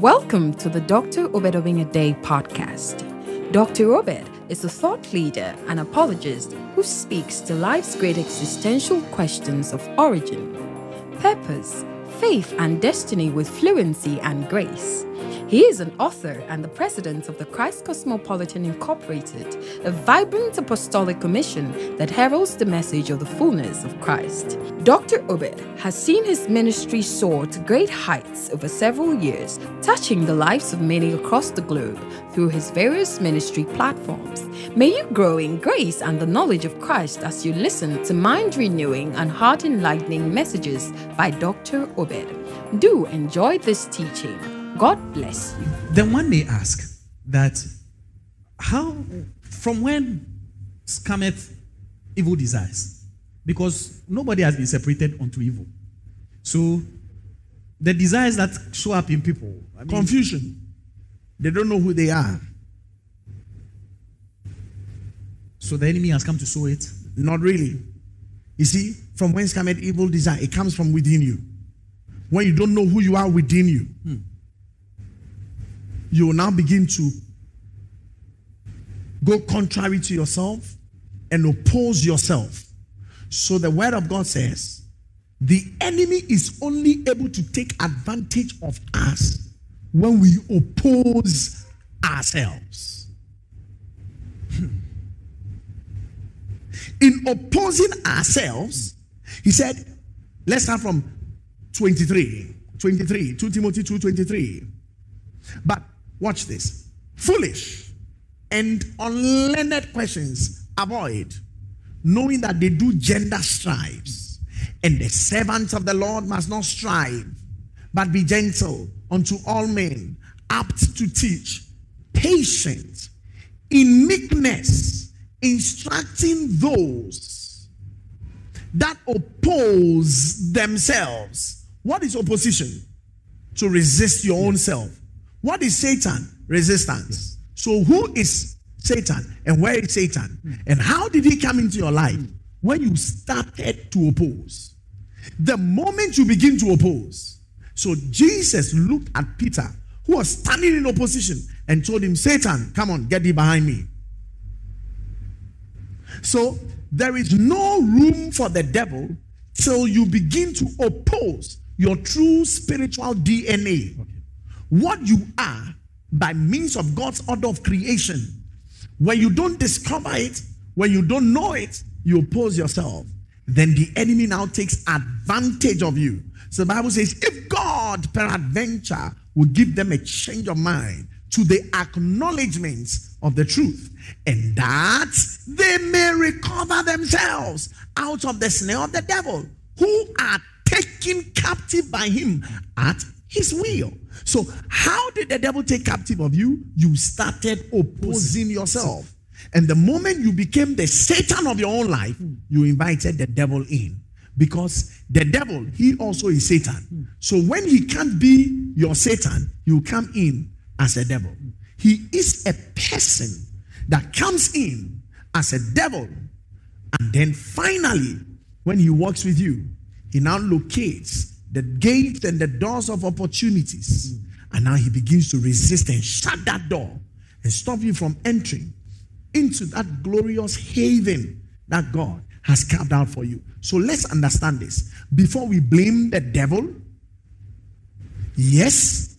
Welcome to the Dr. Obed Day podcast. Dr. Obed is a thought leader and apologist who speaks to life's great existential questions of origin, purpose, faith, and destiny with fluency and grace. He is an author and the president of the Christ Cosmopolitan Incorporated, a vibrant apostolic commission that heralds the message of the fullness of Christ. Dr. Obed has seen his ministry soar to great heights over several years, touching the lives of many across the globe through his various ministry platforms. May you grow in grace and the knowledge of Christ as you listen to mind renewing and heart enlightening messages by Dr. Obed. Do enjoy this teaching. God bless you. Then one may ask that how, from when cometh evil desires? Because nobody has been separated unto evil. So the desires that show up in people, I mean, confusion. They don't know who they are. So the enemy has come to sow it? Not really. You see, from whence cometh evil desire? It comes from within you. When you don't know who you are within you. Hmm you will now begin to go contrary to yourself and oppose yourself. So the word of God says, the enemy is only able to take advantage of us when we oppose ourselves. Hmm. In opposing ourselves, he said, let's start from 23. 23, 2 Timothy 2 23. But Watch this. Foolish and unlearned questions avoid, knowing that they do gender strives. And the servants of the Lord must not strive, but be gentle unto all men, apt to teach, patient, in meekness, instructing those that oppose themselves. What is opposition? To resist your own self. What is Satan? Resistance. So who is Satan and where is Satan? And how did he come into your life? When you started to oppose. The moment you begin to oppose. So Jesus looked at Peter, who was standing in opposition, and told him, Satan, come on, get thee behind me. So there is no room for the devil till you begin to oppose your true spiritual DNA. Okay what you are by means of God's order of creation. When you don't discover it, when you don't know it, you oppose yourself. Then the enemy now takes advantage of you. So the Bible says, if God peradventure will give them a change of mind to the acknowledgments of the truth, and that they may recover themselves out of the snare of the devil, who are taken captive by him at his will. So, how did the devil take captive of you? You started opposing yourself. And the moment you became the Satan of your own life, you invited the devil in. Because the devil, he also is Satan. So when he can't be your Satan, you come in as a devil. He is a person that comes in as a devil. And then finally, when he works with you, he now locates the gates and the doors of opportunities. And now he begins to resist and shut that door and stop you from entering into that glorious haven that God has carved out for you. So let's understand this. Before we blame the devil, yes,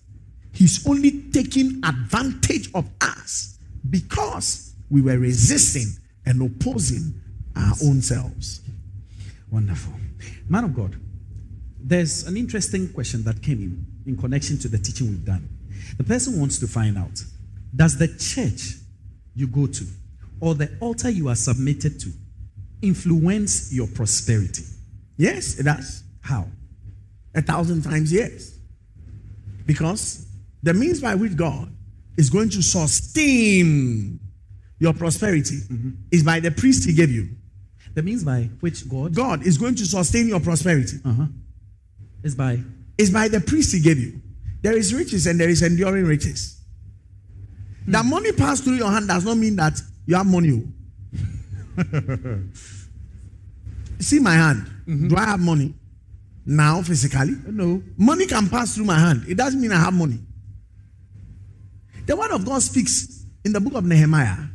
he's only taking advantage of us because we were resisting and opposing our own selves. Wonderful. Man of God, there's an interesting question that came in in connection to the teaching we've done. The person wants to find out Does the church you go to or the altar you are submitted to influence your prosperity? Yes, it does. How? A thousand times yes. Because the means by which God is going to sustain your prosperity mm-hmm. is by the priest he gave you. The means by which God? God is going to sustain your prosperity. Uh-huh. Is by is by the priest he gave you. There is riches and there is enduring riches. Hmm. That money passed through your hand does not mean that you have money. See my hand. Mm-hmm. Do I have money now physically? No. Money can pass through my hand. It doesn't mean I have money. The word of God speaks in the book of Nehemiah.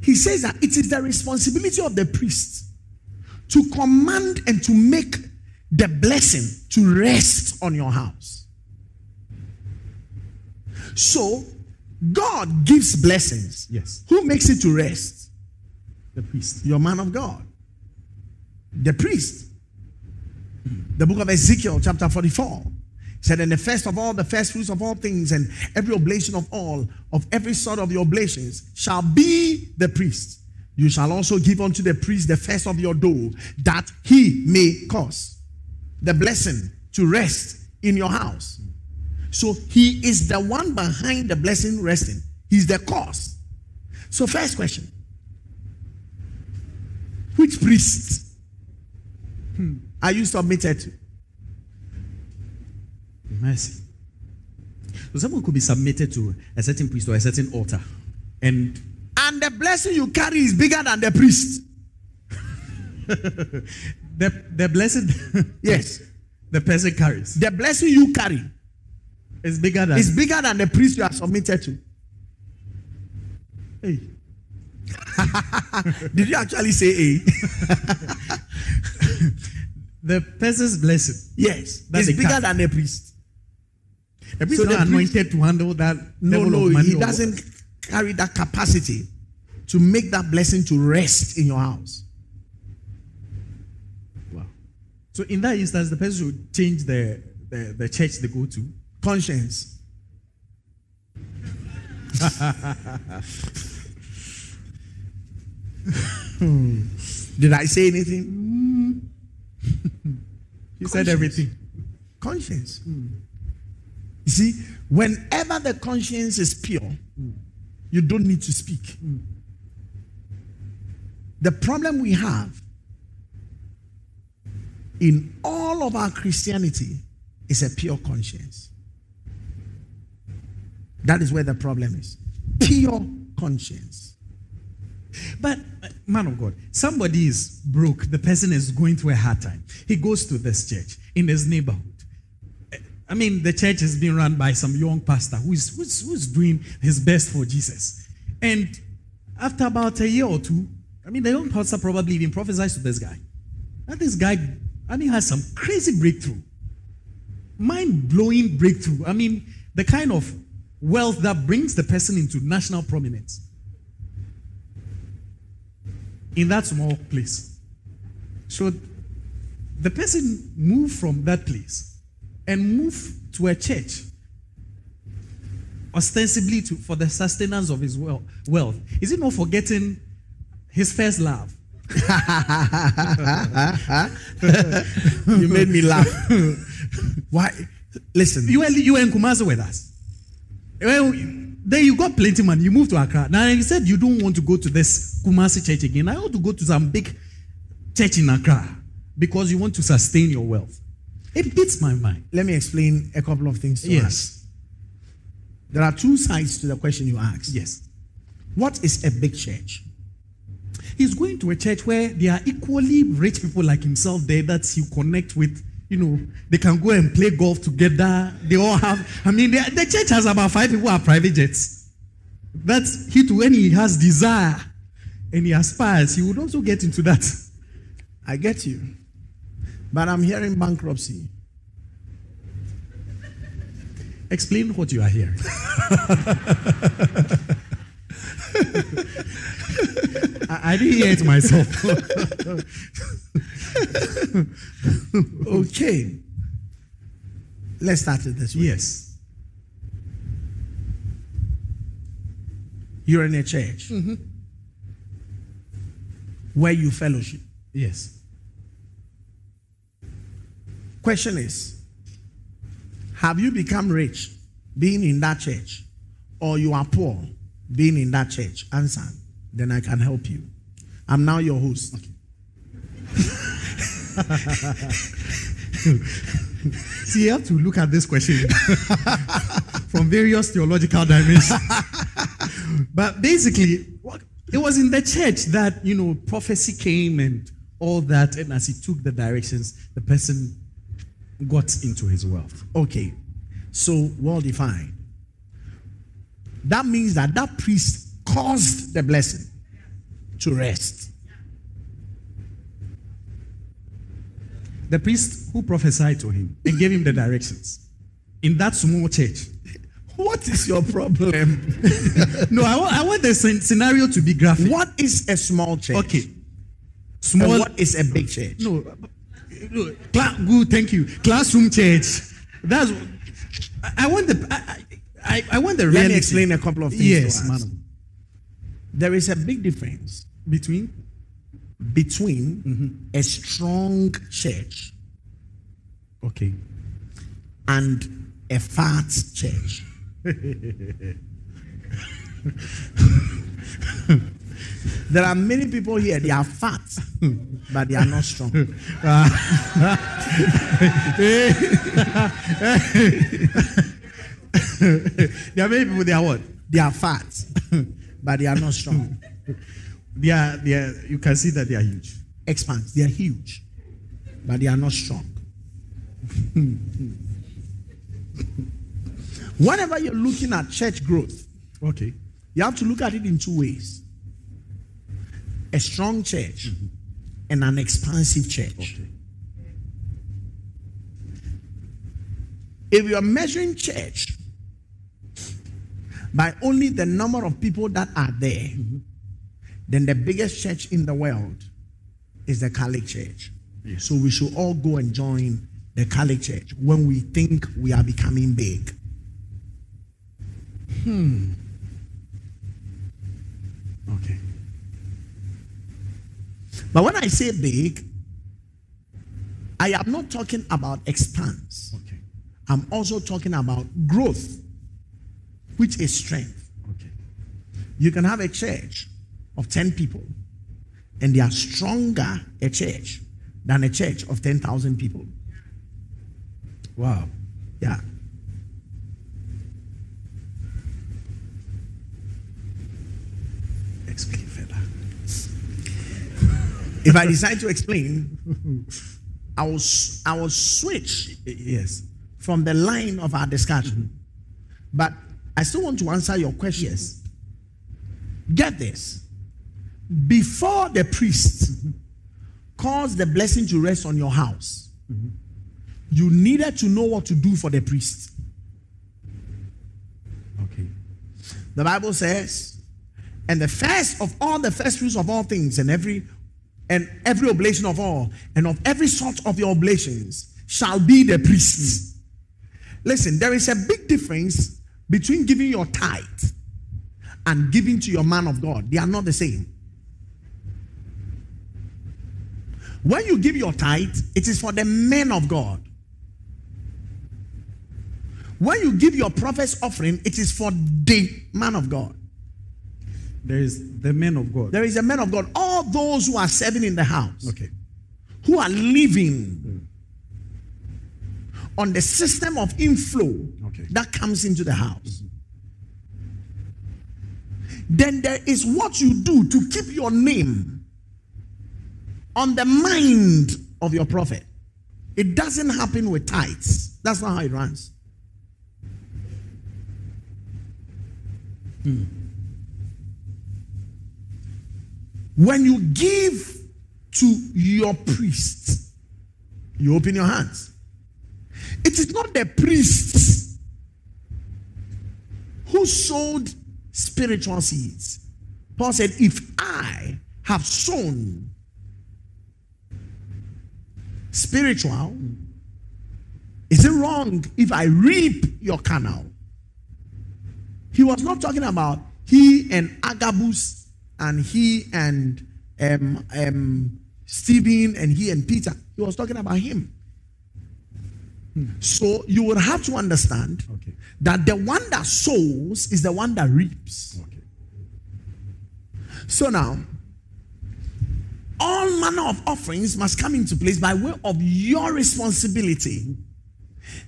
He says that it is the responsibility of the priest to command and to make the blessing to rest on your house. So, God gives blessings. Yes. Who makes it to rest? The priest. Your man of God. The priest. The book of Ezekiel, chapter 44 said, And the first of all, the first fruits of all things, and every oblation of all, of every sort of the oblations, shall be the priest. You shall also give unto the priest the first of your dough, that he may cause the blessing to rest in your house. So he is the one behind the blessing resting. He's the cause. So, first question Which priest are you submitted to? Mercy. So someone could be submitted to a certain priest or a certain altar. And And the blessing you carry is bigger than the priest. the, the blessing Yes. the person carries The blessing you carry is bigger than is bigger than the priest you are submitted to. Hey. Did you actually say A? the person's blessing. yes. That's it's bigger car. than the priest. The priest So is not the priest- anointed to handle that No, no, he doesn't carry that capacity to make that blessing to rest in your house. Wow. So in that instance, the person should change the, the, the church they go to. Conscience. Did I say anything? You said everything. Conscience. You see, whenever the conscience is pure, you don't need to speak. The problem we have in all of our Christianity is a pure conscience. That is where the problem is. Pure conscience. But uh, man of God, somebody is broke. The person is going through a hard time. He goes to this church in his neighborhood. Uh, I mean, the church is being run by some young pastor who is who's, who's doing his best for Jesus. And after about a year or two, I mean, the young pastor probably even prophesies to this guy. And this guy, Mean, has some crazy breakthrough, mind blowing breakthrough. I mean, the kind of wealth that brings the person into national prominence in that small place. So the person moved from that place and moved to a church ostensibly to, for the sustenance of his wealth. Is it not forgetting his first love? You made me laugh. Why? Listen, You were, you were in Kumasi with us. Well, then you got plenty money. You moved to Accra. Now you said you don't want to go to this Kumasi church again. I want to go to some big church in Accra because you want to sustain your wealth. It beats my mind. let me explain a couple of things to us. Yes. There are two sides to the question you asked. Yes. What is a big church? He's going to a church where there are equally rich people like himself there that he connect with. You know, they can go and play golf together. They all have. I mean, the, the church has about five people who are private jets. That's he too. When he has desire and he aspires, he would also get into that. I get you. But I'm hearing bankruptcy. Explain what you are hearing. I, I didn't hear it myself. Okay. Let's start it this way. yes. You're in a church mm-hmm. where you fellowship. Yes. Question is Have you become rich being in that church? Or you are poor being in that church? Answer. Then I can help you. I'm now your host. See, you have to look at this question from various theological dimensions. but basically, it was in the church that, you know, prophecy came and all that. And as he took the directions, the person got into his wealth. Okay. So, well defined. That means that that priest caused the blessing to rest. The priest who prophesied to him and gave him the directions in that small church. What is your problem? No, I want, I want the scenario to be graphic. what is a small church? Okay. And Small. what is a big church? No, no, cla- good, thank you. Classroom church. That's. I, I want the. I, I, I want the Let me explain a couple of things. Yes, to us. madam. There is a big difference Between. between mm-hmm. a strong church Okay. and a fat church. there are many people here, they are fat, but they are not strong. There are many people. They are what? They are fat, but they are not strong. They are. They are. You can see that they are huge. Expands, they are huge, but they are not strong. Whenever you're looking at church growth, Okay. you have to look at it in two ways a strong church mm-hmm. and an expansive church. Okay. If you are measuring church by only the number of people that are there, then the biggest church in the world is the Catholic Church. Yes. So we should all go and join the Catholic Church when we think we are becoming big. Hmm. Okay. But when I say big, I am not talking about expanse. Okay. I'm also talking about growth, which is strength. Okay. You can have a church of 10 people, and they are stronger a church than a church of 10,000 people. Wow. Yeah. Explain further. If I decide to explain, I will, I will switch Yes. from the line of our discussion. Mm-hmm. But I still want to answer your questions. Get this. Before the priest caused the blessing to rest on your house, you needed to know what to do for the priest. Okay. The Bible says, and the first of all the first fruits of all things, and every and every oblation of all, and of every sort of your oblations shall be the priests. Listen, there is a big difference between giving your tithe and giving to your man of God. They are not the same. When you give your tithe, it is for the men of God. When you give your prophet's offering, it is for the man of God. There is the man of God. There is a man of God. All those who are serving in the house, Okay. who are living on the system of inflow Okay. that comes into the house. Then there is what you do to keep your name on the mind of your prophet. It doesn't happen with tithes. That's not how it runs. Hmm. When you give to your priest, you open your hands. It is not the priests sowed spiritual seeds. Paul said, If I have sown spiritual, is it wrong if I reap your canal? He was not talking about he and Agabus and he and um, um, Stephen and he and Peter. He was talking about him. So you would have to understand Okay. that the one that sows is the one that reaps. Okay. So now, all manner of offerings must come into place by way of your responsibility.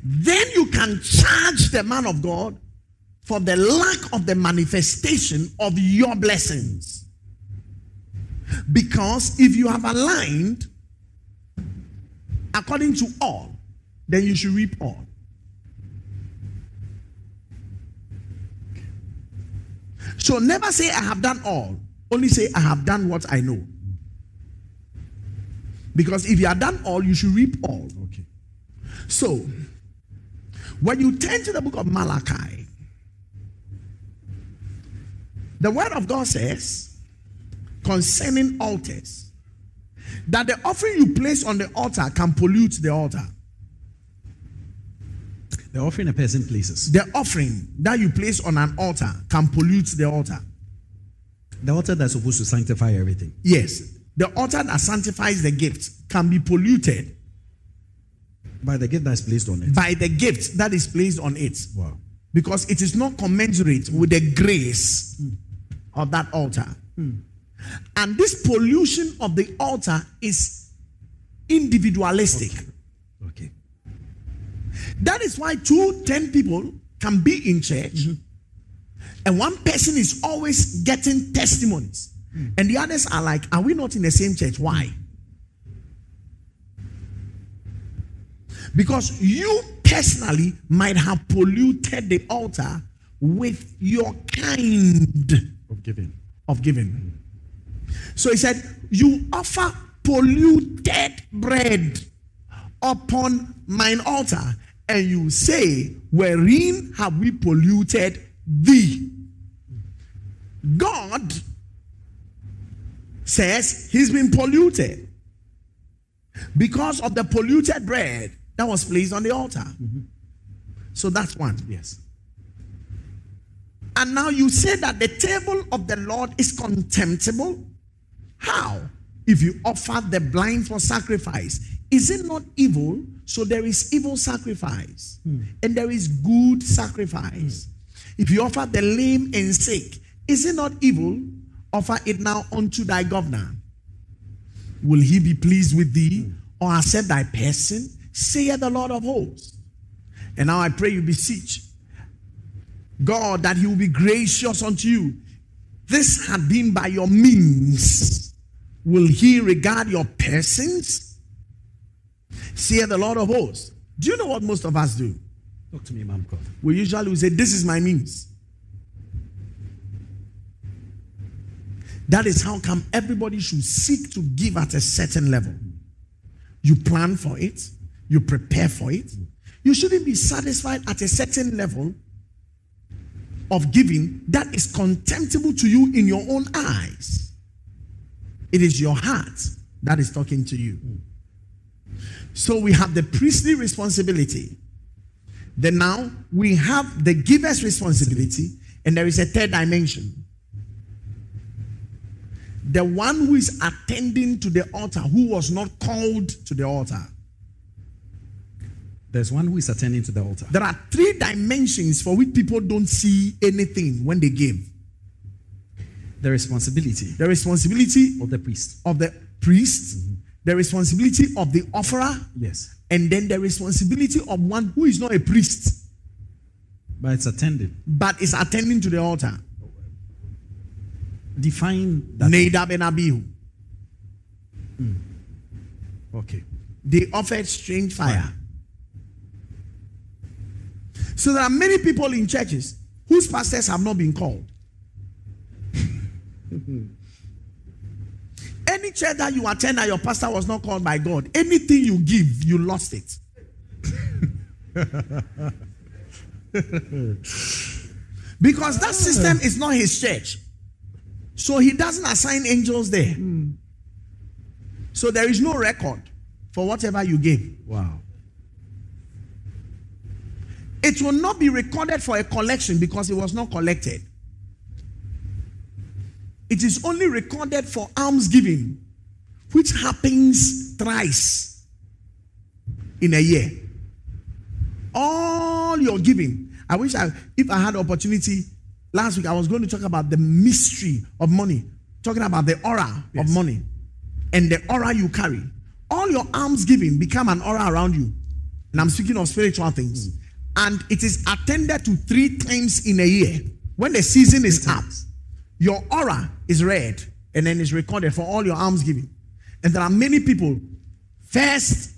Then you can charge the man of God for the lack of the manifestation of your blessings. Because if you have aligned according to all, then you should reap all. So never say, I have done all. Only say, I have done what I know. Because if you have done all, you should reap all. Okay. So, when you turn to the book of Malachi, the word of God says concerning altars that the offering you place on the altar can pollute the altar. The offering a person places. The offering that you place on an altar can pollute the altar. The altar that's supposed to sanctify everything. Yes. The altar that sanctifies the gift can be polluted By the gift that's placed on it. by the gift that is placed on it Wow. because it is not commensurate with the grace hmm. of that altar. Hmm. And this pollution of the altar is individualistic. Okay. That is why two, ten people can be in church, mm-hmm. and one person is always getting testimonies, mm. and the others are like, Are we not in the same church? Why? Because you personally might have polluted the altar with your kind Of giving. of giving. So he said, You offer polluted bread upon mine altar, and you say, Wherein have we polluted thee? God says he's been polluted because of the polluted bread that was placed on the altar. Mm-hmm. So that's one. Yes. And now you say that the table of the Lord is contemptible? How? If you offer the blind for sacrifice, is it not evil? So there is evil sacrifice hmm. and there is good sacrifice. Hmm. If you offer the lame and sick, is it not evil? Offer it now unto thy governor. Will he be pleased with thee hmm. or accept thy person? Saith the Lord of hosts. And now I pray you beseech God that He will be gracious unto you. This had been by your means. Will He regard your persons? Say the Lord of hosts. Do you know what most of us do? Talk to me, Ma'am God. We usually say, This is my means. That is how come everybody should seek to give at a certain level. You plan for it, you prepare for it. You shouldn't be satisfied at a certain level of giving that is contemptible to you in your own eyes. It is your heart that is talking to you. So we have the priestly responsibility. Then now we have the giver's responsibility, and there is a third dimension. The one who is attending to the altar, who was not called to the altar. There's one who is attending to the altar. There are three dimensions for which people don't see anything when they give The responsibility the responsibility of the priest. of the priest, mm-hmm. The responsibility of the offerer, Yes. and then the responsibility of one who is not a priest But it's attending. but is attending to the altar. Define that. Nadab and Abihu. Hmm. Okay. They offered strange fire. So there are many people in churches whose pastors have not been called. Any church that you attend that your pastor was not called by God, anything you give, you lost it. because that system is not his church. So he doesn't assign angels there. So there is no record for whatever you gave. Wow. It will not be recorded for a collection because it was not collected. It is only recorded for almsgiving, which happens thrice in a year. All your giving. I wish I, if I had opportunity last week, I was going to talk about the mystery of money, talking about the aura of money and the aura you carry. All your almsgiving become an aura around you. And I'm speaking of spiritual things. Mm. And it is attended to three times in a year. When the season is up, your aura is read and then it's recorded for all your almsgiving. And there are many people, first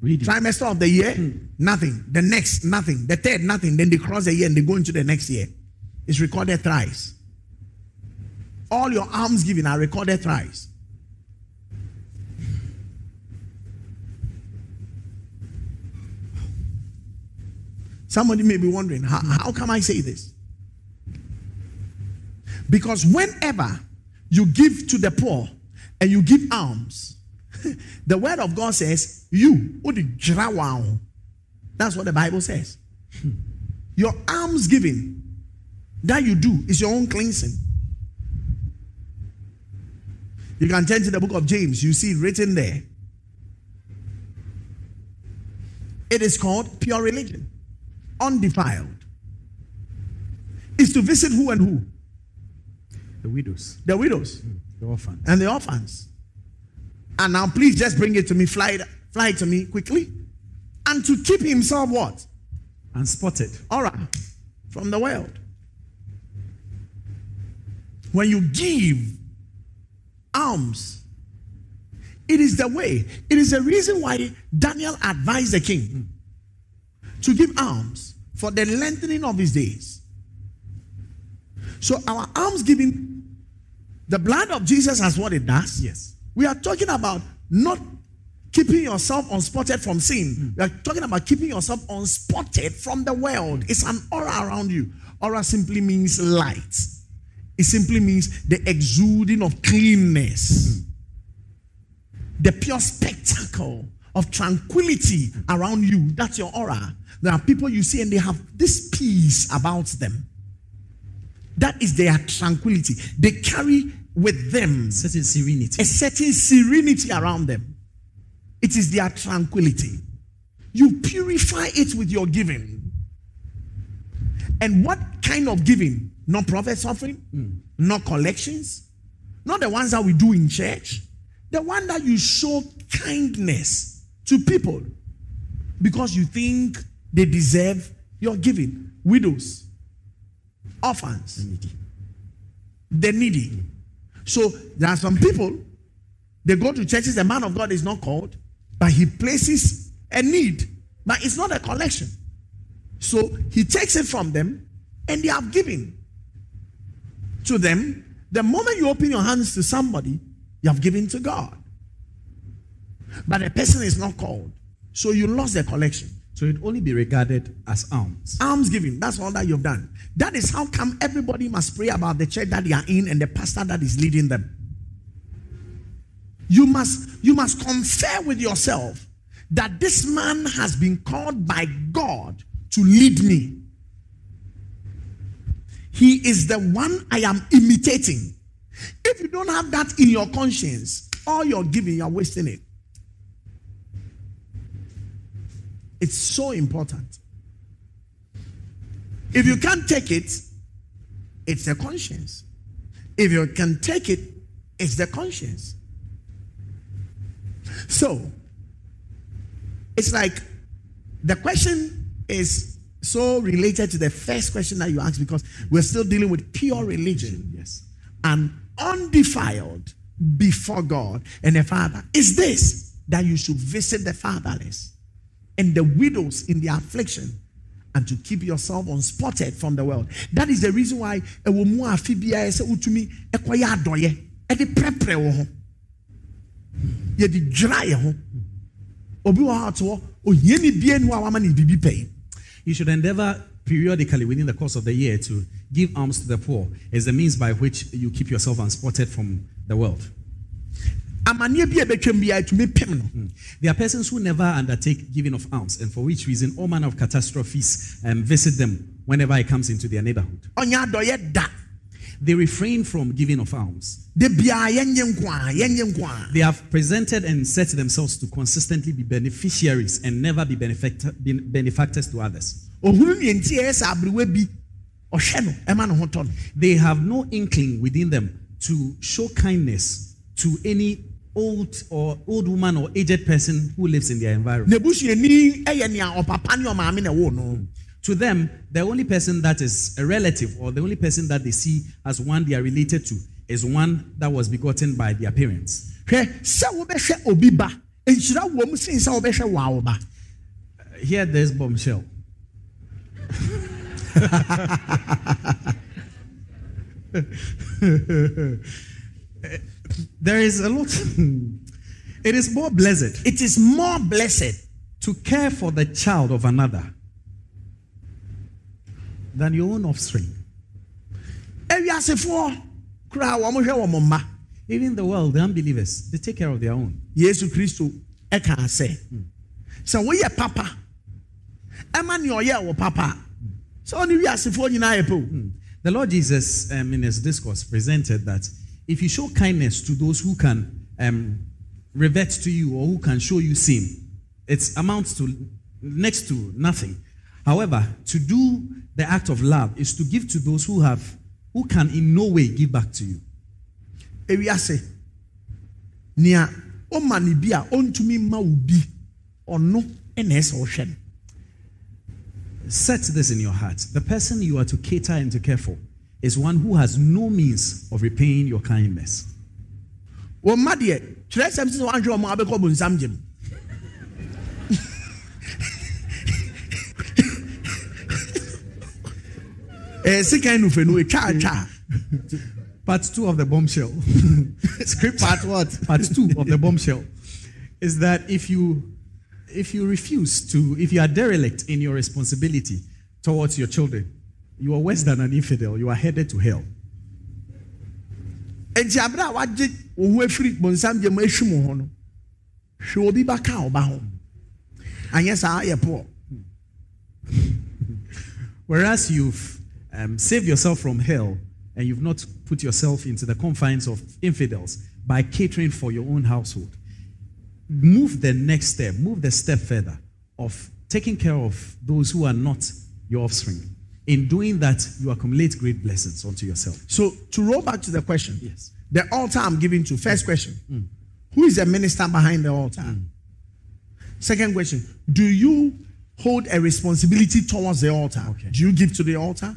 Read it. trimester of the year, hmm. nothing. The next, nothing. The third, nothing. Then they cross the year and they go into the next year. It's recorded thrice. All your alms giving are recorded thrice. Somebody may be wondering, how, how come I say this? Because whenever you give to the poor and you give alms, the word of God says, You, that's what the Bible says. Your alms giving that you do is your own cleansing. You can turn to the book of James, you see it written there. It is called pure religion undefiled is to visit who and who? The widows. The widows. Mm, the orphans. And the orphans. And now please just bring it to me, fly it, fly it to me quickly. And to keep himself what? Unspotted. All right. From the world. When you give alms, it is the way. It is the reason why Daniel advised the king mm. to give alms for the lengthening of his days. So our alms giving, the blood of Jesus has what it does. Yes. We are talking about not keeping yourself unspotted from sin. Hmm. We are talking about keeping yourself unspotted from the world. It's an aura around you. Aura simply means light. It simply means the exuding of cleanness, the pure spectacle of tranquility around you. That's your aura. There are people you see and they have this peace about them. That is their tranquility. They carry with them certain serenity. a certain serenity around them. It is their tranquility. You purify it with your giving. And what kind of giving? Not profit offering, mm. not collections, not the ones that we do in church. The one that you show kindness to people because you think they deserve your giving. Widows, orphans, the needy. The needy. So there are some people, they go to churches, the man of God is not called, but he places a need, but it's not a collection. So he takes it from them and they have given to them. The moment you open your hands to somebody, you have given to God. But the person is not called. So you lost the collection. So it only be regarded as alms. Alms giving. That's all that you've done. That is how come everybody must pray about the church that they are in and the pastor that is leading them. You must you must confer with yourself that this man has been called by God to lead me. He is the one I am imitating. If you don't have that in your conscience, all you're giving, you're wasting it. It's so important. If you can't take it, it's the conscience. If you can take it, it's the conscience. So, it's like the question is so related to the first question that you asked because we're still dealing with pure religion. Yes. And undefiled before God and the Father. Is this that you should visit the fatherless? And the widows in their affliction and to keep yourself unspotted from the world. That is the reason why a woman afi bia sɛ utumi ɛkɔyɛ adɔyɛ ɛde prɛprɛ wɔ ho yɛde dwira yɛ ho obi wɔ hɔ atoɔ ohiani bia nu a wama bibi pɛyi. You should endeavor periodically within the course of the year to give alms to the poor as the means by which you keep yourself unspotted from the world. Hmm. There are persons who never undertake giving of alms, and for which reason all manner of catastrophes um, visit them whenever it comes into their neighborhood. They refrain from giving of alms. They have presented and set themselves to consistently be beneficiaries and never be benefactors to others. They have no inkling within them to show kindness to any old or old woman or aged person who lives in their environment. To them, the only person that is a relative or the only person that they see as one they are related to is one that was begotten by their parents. Here, there's bombshell. there is a lot. it is more blessed It is more blessed to care for the child of another than your own offspring. ewiasefoɔ koraa wɔn hwɛ wɔn mma Even the world, the unbelievers, they take care of their own. yesu kristo ɛka sɛ sɛ woyɛ papa ɛma nea ɔyɛ wɔ papa sɛ ɔne wiasefoɔ nyinaa yɛ pɛ o The Lord Jesus, um, in his discourse, presented that if you show kindness to those who can um, revert to you or who can show you sin, it amounts to next to nothing. However, to do the act of love is to give to those who have, who can in no way give back to you. ewiase nea ɔma ne bi a ɔntumi mma wo bi ɔno ɛna ɛsɛ ɔhwɛ no Set this in your heart. The person you are to cater and to care for is one who has no means of repaying your kindness. wɔn mma deɛ kyerɛ sɛm sɛ wɔahwɛ wɔn a bɛkɔ bonsam gyem ɛɛ sikan nufe no etwa atwa Part two of the bombshell. script part what part two of the bombshell is that if you if you refuse to if you are derelict in your responsibility towards your children you are worse than an infidel. You are headed to hell. Nti abere a wagye wɔn ho afiri bonsam gyem ehwim ho no hwɛ obi whereas you've um, saved yourself from hell and you've not put yourself into the confines of infidels by catering for your own household move the next step move the step further of taking care of those who are not your offspring in doing that you accumulate great blessings unto yourself. So to roll back to the question Yes. the altar i'm giving to first mm. question mm. who is the minister behind the altar? Mm. Second question do you hold a responsibility towards the altar? Okay. do you give to the altar?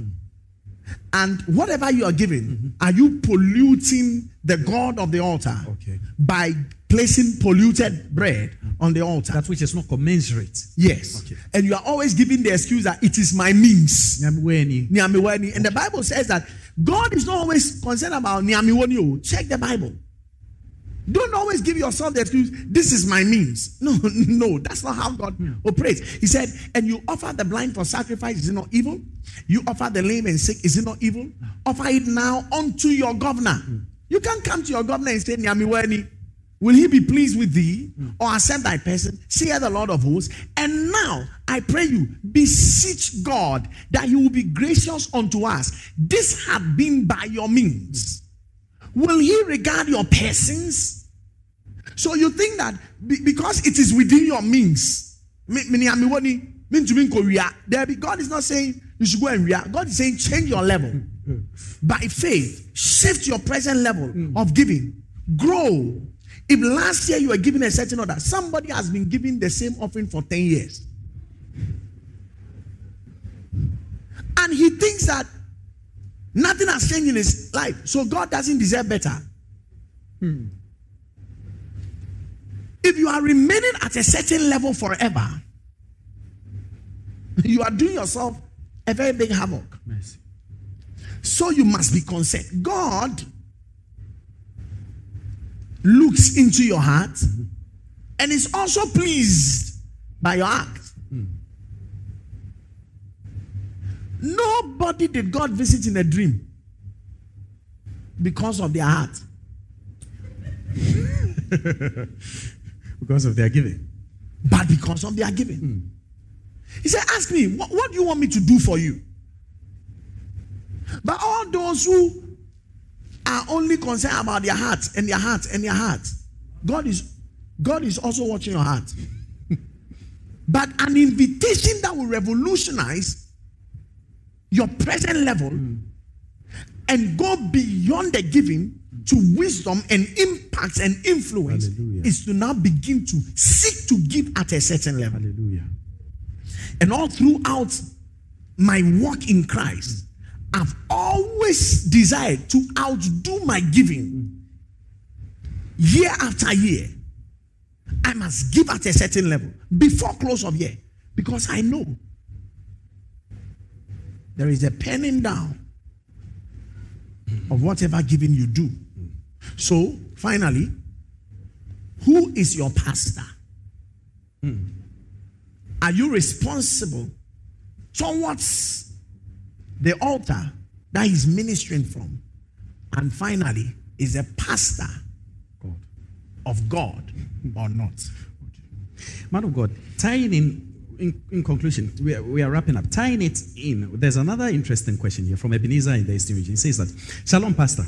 And whatever you are giving mm-hmm. are you polluting the god of the altar Okay. by placing polluted bread on the altar that which is not commensurate. yes Okay. and you are always giving the excuse that it is my means. Niamiwani. And the Bible says that God is not always concerned about Niamiwani. oh. Check the Bible. Don't always give yourself the excuse, this is my means. No, no, that's not how God hmm. operates. He said, and you offer the blind for sacrifice, is it not evil? You offer the lame and sick, is it not evil? Offer it now unto your governor. Hmm. You can't come to your governor and say, Niamiwani. Will he be pleased with thee or accept thy person? Say the Lord of hosts. And now I pray you, beseech God that he will be gracious unto us. This hath been by your means. Will he regard your persons? So you think that be- because it is within your means, God is not saying you should go and react. God is saying change your level hmm. by faith, shift your present level of giving, grow. If last year you were giving a certain order, somebody has been giving the same offering for 10 years. And he thinks that nothing has changed in his life, so God doesn't deserve better. Hmm. If you are remaining at a certain level forever, you are doing yourself a very big havoc. Mercy. So you must be concerned. God looks into your heart and is also pleased by your act. Nobody did God visit in a dream because of their heart. Because of their giving. but because of their giving. Hmm. He said, Ask me, what, what do you want me to do for you? But all those who are only concerned about their hearts and their hearts and their hearts, God is God is also watching your heart. but an invitation that will revolutionize your present level and go beyond the giving to wisdom and impact and influence Hallelujah. is to now begin to seek to give at a certain level. Hallelujah. And all throughout my walk in Christ, I've always desired to outdo my giving year after year. I must give at a certain level before close of year because I know there is a penning down of whatever giving you do. So, finally, who is your pastor? Hmm. Are you responsible towards the altar that he's ministering from? And finally, is a pastor God. of God or not? Man of God, tying in, in, in conclusion, we are, we are wrapping up. Tying it in, there's another interesting question here from Ebenezer in the Eastern region. He says that, Shalom, Pastor.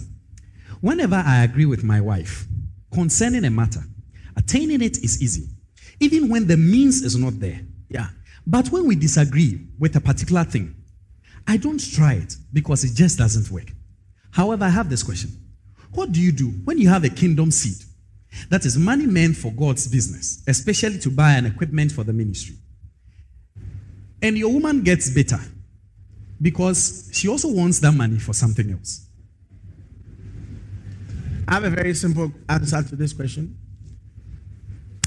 Whenever I agree with my wife concerning a matter, attaining it is easy, even when the means is not there. Yeah. But when we disagree with a particular thing, I don't try it because it just doesn't work. However, I have this question What do you do when you have a kingdom seed? That is money meant for God's business, especially to buy an equipment for the ministry. And your woman gets bitter because she also wants that money for something else. I have a very simple answer to this question.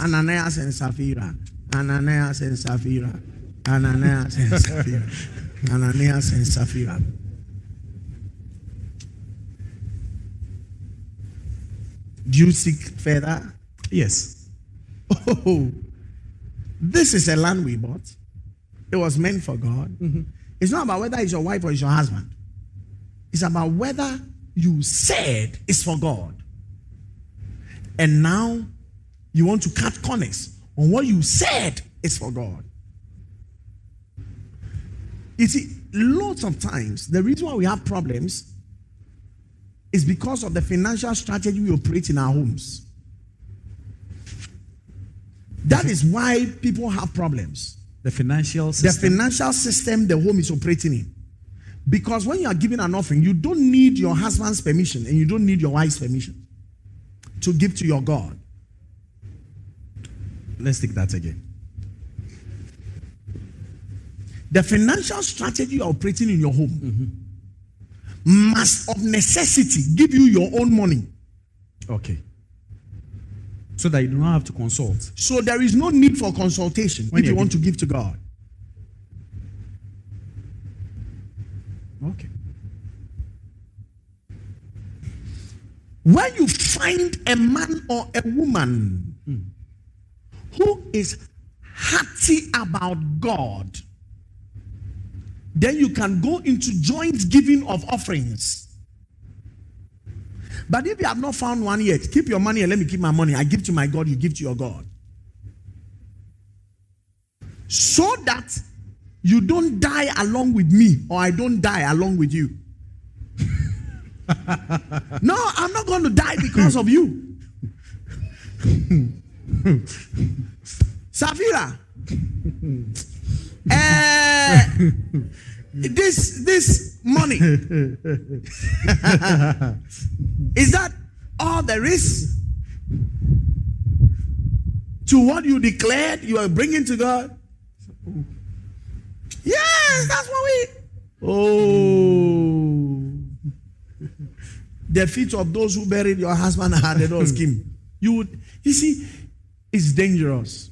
Ananias and Sapphira. Ananias and Sapphira. Ananias and Sapphira. Ananias and Sapphira. Do you seek further? Yes. Oh, this is a land we bought. It was meant for God. Mm-hmm. It's not about whether it's your wife or it's your husband. It's about whether you said it's for God. And now you want to cut corners on what you said is for God. You see, lots of times, the reason why we have problems is because of the financial strategy we operate in our homes. That is why people have problems. The financial The financial system the home is operating in. Because when you are giving an offering, you don't need your husband's permission and you don't need your wife's permission to give to your God. Let's take that again. The financial strategy you are operating in your home must, of necessity, give you your own money. Okay. So that you do not have to consult. So there is no need for consultation When if you want to give to God. Okay. When you find a man or a woman hmm. who is hearty about God, then you can go into joint giving of offerings. But if you have not found one yet, keep your money and let me keep my money. I give to my God, you give to your God. So that you don't die along with me or I don't die along with you. no, I'm not going to die because of you. Safira. Eh, this this money is that all there is to what you declared you are bringing to God? Yes, that's what we. Oh, the feet of those who buried your husband had the door scheme. You would, you see, it's dangerous,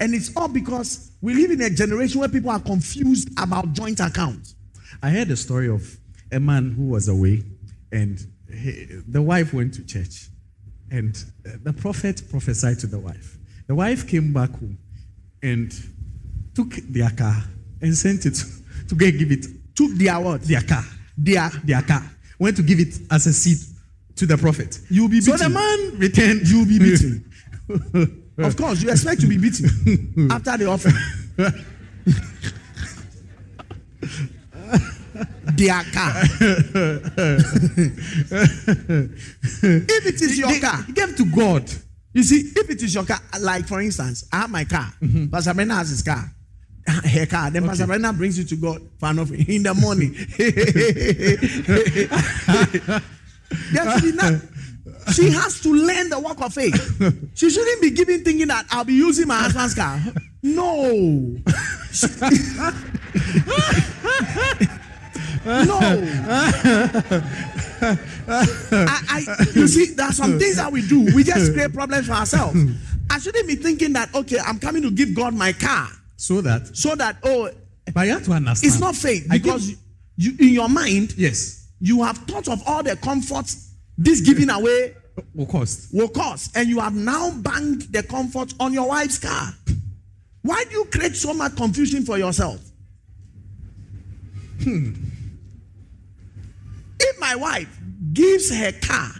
and it's all because we live in a generation where people are confused about joint accounts. I heard a story of a man who was away, and he, the wife went to church, and uh, the prophet prophesied to the wife. The wife came back home and took their car and sent it to go give it. Took their what? Their car, Their their car. Went to give it as a seed to the prophet. You'll be beaten. So the man returned. You'll be beaten. of course, you expect to be beaten after the offering. Their car. if it is your He- car, He gave to God. you see, if it is your car, like for instance, I have my car, mm-hmm. Pastor Brenda has his car. Her car, then Pastor Brenda brings it to God for an offering in the morning. there should be not, she has to learn the work of faith. She shouldn't be giving thinking that I'll be using my husband's car. No. no. I, I, you see, there are some things that we do. We just create problems for ourselves. I shouldn't be thinking that, okay, I'm coming to give God my car So that, so that, oh, but you have to understand. it's not faith because you, in your mind, yes. you have thought of all the comforts this giving away Will cost. will cost, and you have now banked the comfort on your wife's car. Why do you create so much confusion for yourself? Hmm. If my wife gives her car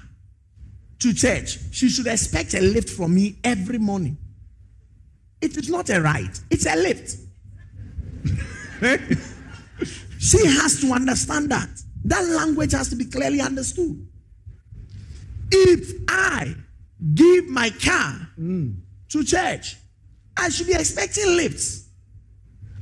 to church, she should expect a lift from me every morning. It is not a ride, it's a lift. she has to understand that. That language has to be clearly understood. If I give my car to church, I should be expecting lifts.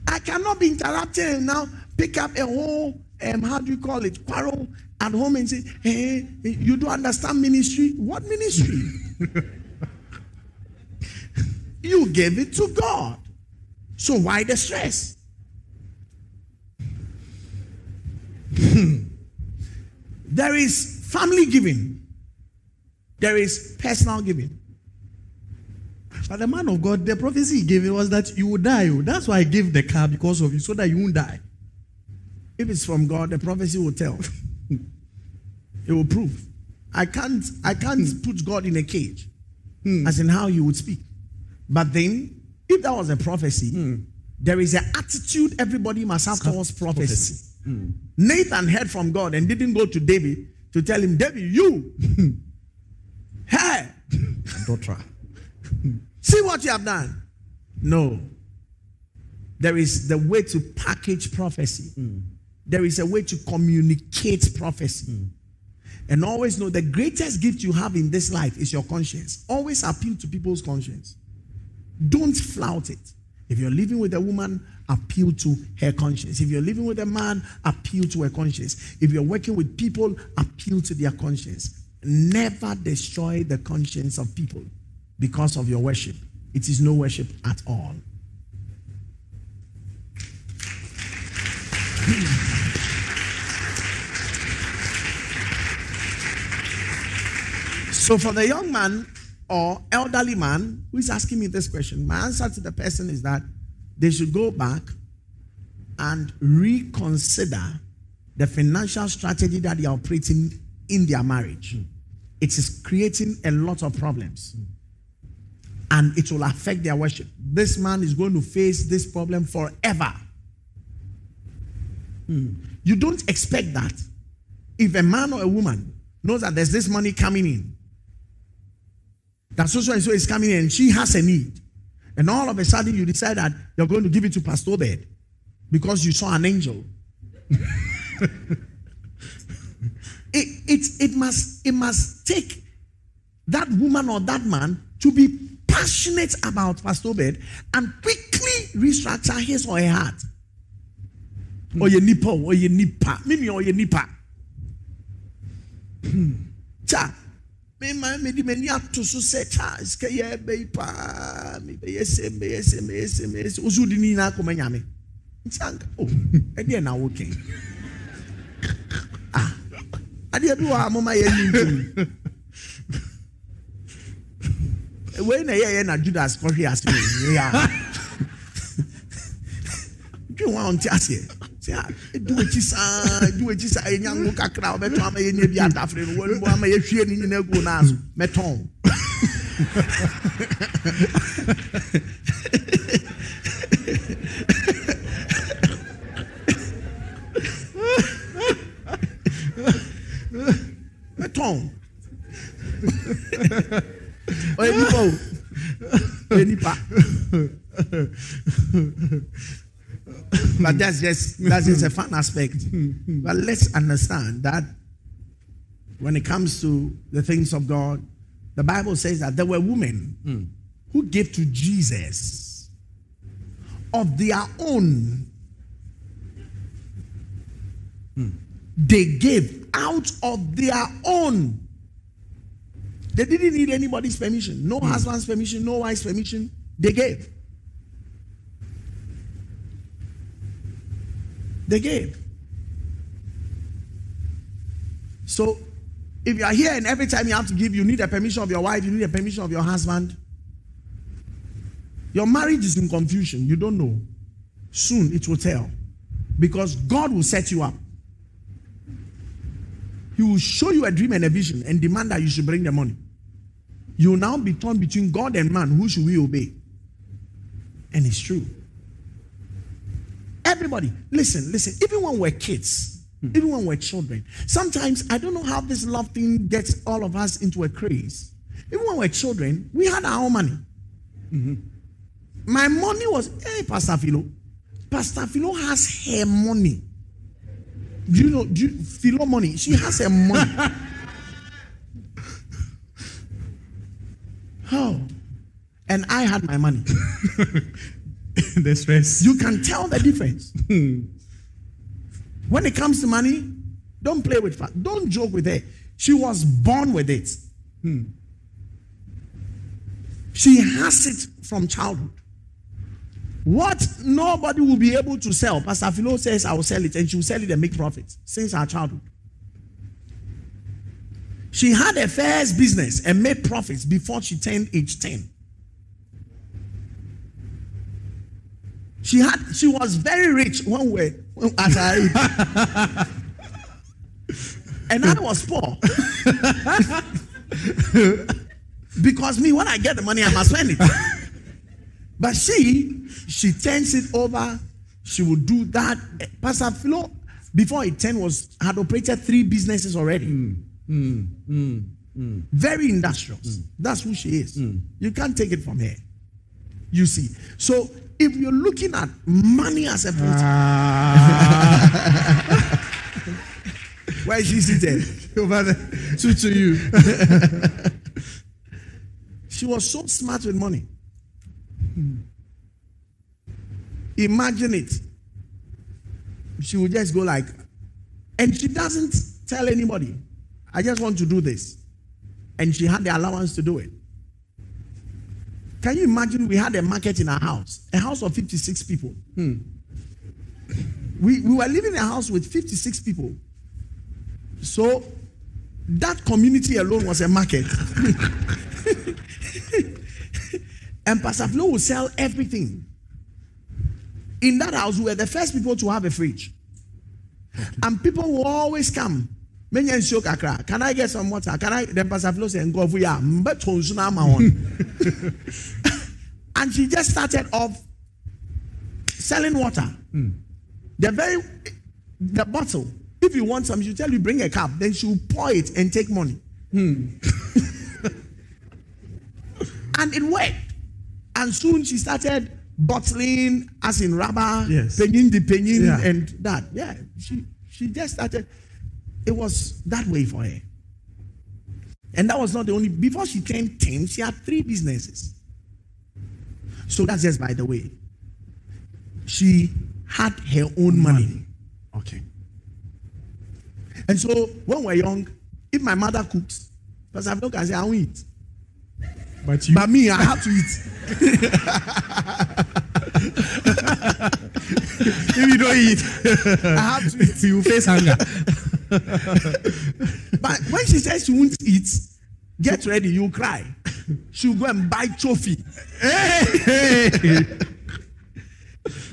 I cannot be interrupted and now pick up a whole, um, how do you call it, quarrel at home and say, hey, you don't understand ministry. What ministry? you gave it to God. So why the stress? there is family giving, there is personal giving. But the man of God, the prophecy he gave it was that you will die. oh. That's why I gave the car because of you, so that you won't die. If it's from God, the prophecy will tell. it will prove. I can't I can't put God in a cage as in how he would speak. But then, if that was a prophecy, there is an attitude everybody must have towards prophecy. Nathan heard from God and didn't go to David to tell him, David, you, Daughter. see what you have done. No. There is the way to package prophecy. Hmm. There is a way to communicate prophecy. Hmm. And always know the greatest gift you have in this life is your conscience. Always appeal to people's conscience. Don't flout it. If you're living with a woman, appeal to her conscience. If you're living with a man, appeal to her conscience. If you're working with people, appeal to their conscience. Never destroy the conscience of people because of your worship. It is no worship at all. So, for the young man or elderly man who is asking me this question, my answer to the person is that they should go back and reconsider the financial strategy that they are operating in their marriage. It is creating a lot of problems and it will affect their worship. This man is going to face this problem forever. Hmm. You don't expect that. If a man or a woman knows that there's this money coming in, that so and so is coming in and she has a need, and all of a sudden you decide that you're going to give it to Pastor Obed because you saw an angel. it, it, it, must, it must take that woman or that man to be passionate about Pastor Obed and quickly restructure his or her heart. Or your nipa, or your nipa, mimi or your nipa. Cha, me ma me di mani ato so sɛ cha. Bɛ yi paa me bɛ yɛ se me yɛ se me yɛ me yɛ se. Osu di ni nyinaa kɔmɛ nyame nti anka o ɛdeɛ na kɛn ah adeɛ bi wɔ ha mo ma yɛ ni ntum wei na ɛyɛ yɛ na judas kɔhwe ase wei yɛ a dwi wɔn a ɔnte aseɛ. Sɛ a edu ekyi saa edu ekyi saa enya ngo kakra a ɔbɛtɔn ama yɛ nye bi adafere no wɔn mu ama yɛ hwie ne nyinaa gu n'aso mɛtɔn. Mɛtɔn. ɔyɛ nipa o ɔyɛ nipa. but that's just that's just a fun aspect. but let's understand that when it comes to the things of God, the Bible says that there were women who gave to Jesus of their own. They gave out of their own. They didn't need anybody's permission, no hmm. husband's permission, no wife's permission. They gave. They gave. So, if you are here and every time you have to give, you need a permission of your wife, you need a permission of your husband. Your marriage is in confusion. You don't know. Soon it will tell. Because God will set you up. He will show you a dream and a vision and demand that you should bring the money. You will now be torn between God and man. Who should we obey? And it's true. Everybody, listen, listen. Even when we're kids, hmm. even when we're children, sometimes I don't know how this love thing gets all of us into a craze. Even when we're children, we had our own money. Mm-hmm. My money was, hey, Pastor Philo. Pastor Philo has her money. Do you know, do you, Philo money? She has her money. oh. And I had my money. the stress. You can tell the difference. when it comes to money, don't play with fun. Don't joke with her. She was born with it. Hmm. She has it from childhood. What nobody will be able to sell, Pastor Philo says, I will sell it, and she will sell it and make profit since her childhood. She had a first business and made profits before she turned age 10. She had she was very rich one way and I was poor. because me, when I get the money, I must spend it. But she, she turns it over. She will do that. Pastor Philo, before he 10 was had operated three businesses already. Mm, mm, mm, Very industrious. That's who she is. You can't take it from her. You see. So if you're looking at money as a filter, ah. where is she seated? Over there. To, to you. She was so smart with money. Imagine it. She would just go like, and she doesn't tell anybody. I just want to do this. And she had the allowance to do it. Can you imagine we had a market in our house, a house of 56 people? Hmm. We, we were living in a house with 56 people. So that community alone was a market. and Pastor Flo will sell everything. In that house, we were the first people to have a fridge. And people will always come. Many and show kakra. Can I get some water? Can I? Then Pastor Flo said, "Go for ya." Mbe tonsu na ma on. And she just started off selling water. Hmm. The very the bottle. If you want some, she'll tell you bring a cup. Then she'll pour it and take money. Hmm. and it worked. And soon she started bottling, as in rubber, Yes. the penning, Yeah. and that. Yeah, she she just started. It was that way for her. And that was not the only. Before she turned ten, she had three businesses. So that's just by the way. She had her own money. Okay. And so when we're young, if my mother cooks, Pastor Abdul can say, I won't eat. But you. But me, I have to eat. if you don't eat, I have to eat. you face hunger. But when she says she won't eat, get ready, you'll cry. She'll go and buy trophy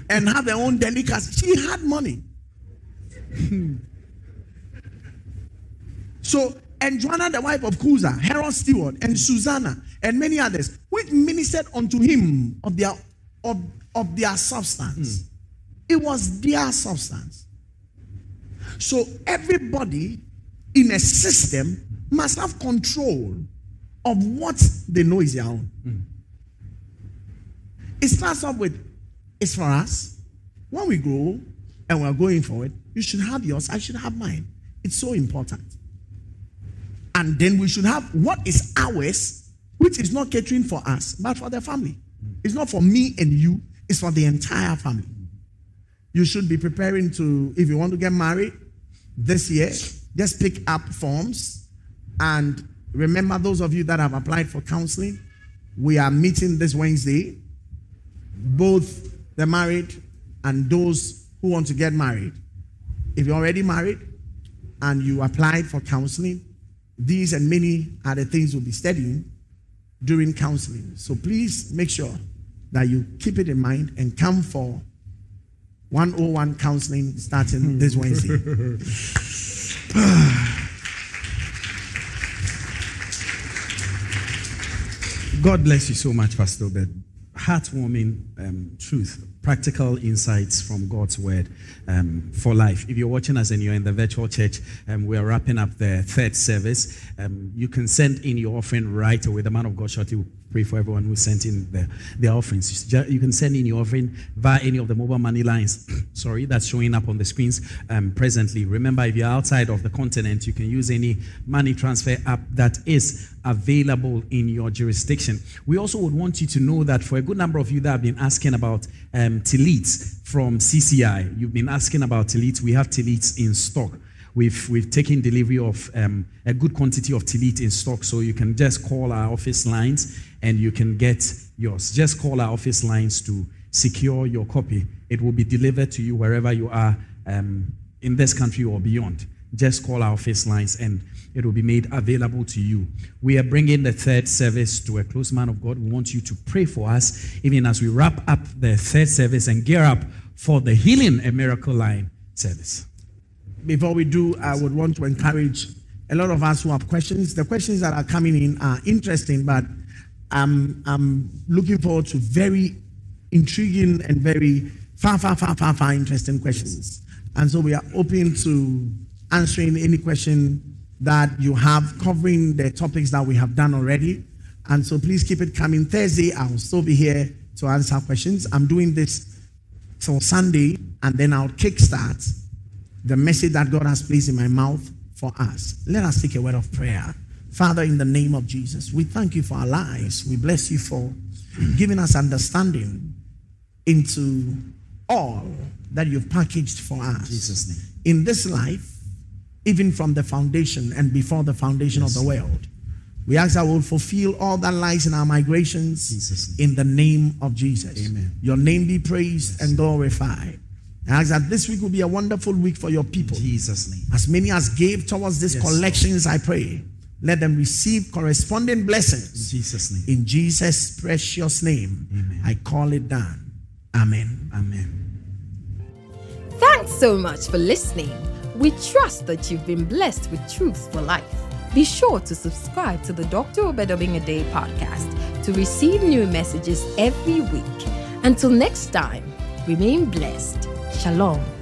and have her own delicacy. She had money. so, and Joanna, the wife of Chuza, Herod's steward, and Susanna, and many others, which ministered unto him of their of, of their substance. Hmm. It was their substance. So everybody in a system must have control of what they know is their own. Hmm. It starts off with it's for us. When we grow and we're going forward, you should have yours, I should have mine. It's so important. And then we should have what is ours, which is not catering for us, but for the family. It's not for me and you, it's for the entire family. You should be preparing to, if you want to get married this year, just pick up forms and remember those of you that have applied for counseling. We are meeting this Wednesday, both the married and those who want to get married. If you're already married and you applied for counseling, these and many other things we'll be studying during counseling. So please make sure that you keep it in mind and come for 101 counseling starting this Wednesday. God bless you so much, Pastor Obed. Heartwarming um, truth, practical insights from God's word um, for life. If you're watching us and you're in the virtual church, um, we're wrapping up the third service. Um, you can send in your offering right away. The man of God shortly will pray for everyone who sent in their, their offerings. You can send in your offering via any of the mobile money lines, sorry, that's showing up on the screens um, presently. Remember, if you're outside of the continent, you can use any money transfer app that is available in your jurisdiction. We also would want you to know that for a good number of you that have been asking about um, Tillits from CCI, you've been asking about Tillits. We have Tillits in stock. We've, we've taken delivery of um, a good quantity of Tillit in stock, so you can just call our office lines and you can get yours. Just call our office lines to secure your copy. It will be delivered to you wherever you are um, in this country or beyond. Just call our office lines and it will be made available to you. We are bringing the third service to a close man of God. We want you to pray for us, even as we wrap up the third service and gear up for the Healing a Miracle Line service. Before we do, I would want to encourage a lot of us who have questions. The questions that are coming in are interesting, but I'm, I'm looking forward to very intriguing and very far, far, far, far, far interesting questions. And so we are open to answering any question that you have covering the topics that we have done already. And so please keep it coming. Thursday, I will still be here to answer questions. I'm doing this till Sunday, and then I'll kickstart the message that God has placed in my mouth for us. Let us take a word of prayer. Father, in the name of Jesus, we thank you for our lives. We bless you for giving us understanding into all that you've packaged for us. Jesus' name. In this life, even from the foundation and before the foundation yes. of the world. We ask that we'll fulfill all that lies in our migrations Jesus. in the name of Jesus. Amen. Your name be praised yes. and glorified. I ask that this week will be a wonderful week for your people. In Jesus' name. As many as gave towards these yes, collections, Lord. I pray, let them receive corresponding blessings. In Jesus' name. In Jesus' precious name, Amen. I call it done. Amen. Amen. Thanks so much for listening. We trust that you've been blessed with truth for life. Be sure to subscribe to the Dr. Obed Obeng-Addae podcast to receive new messages every week. Until next time, remain blessed. Shalom.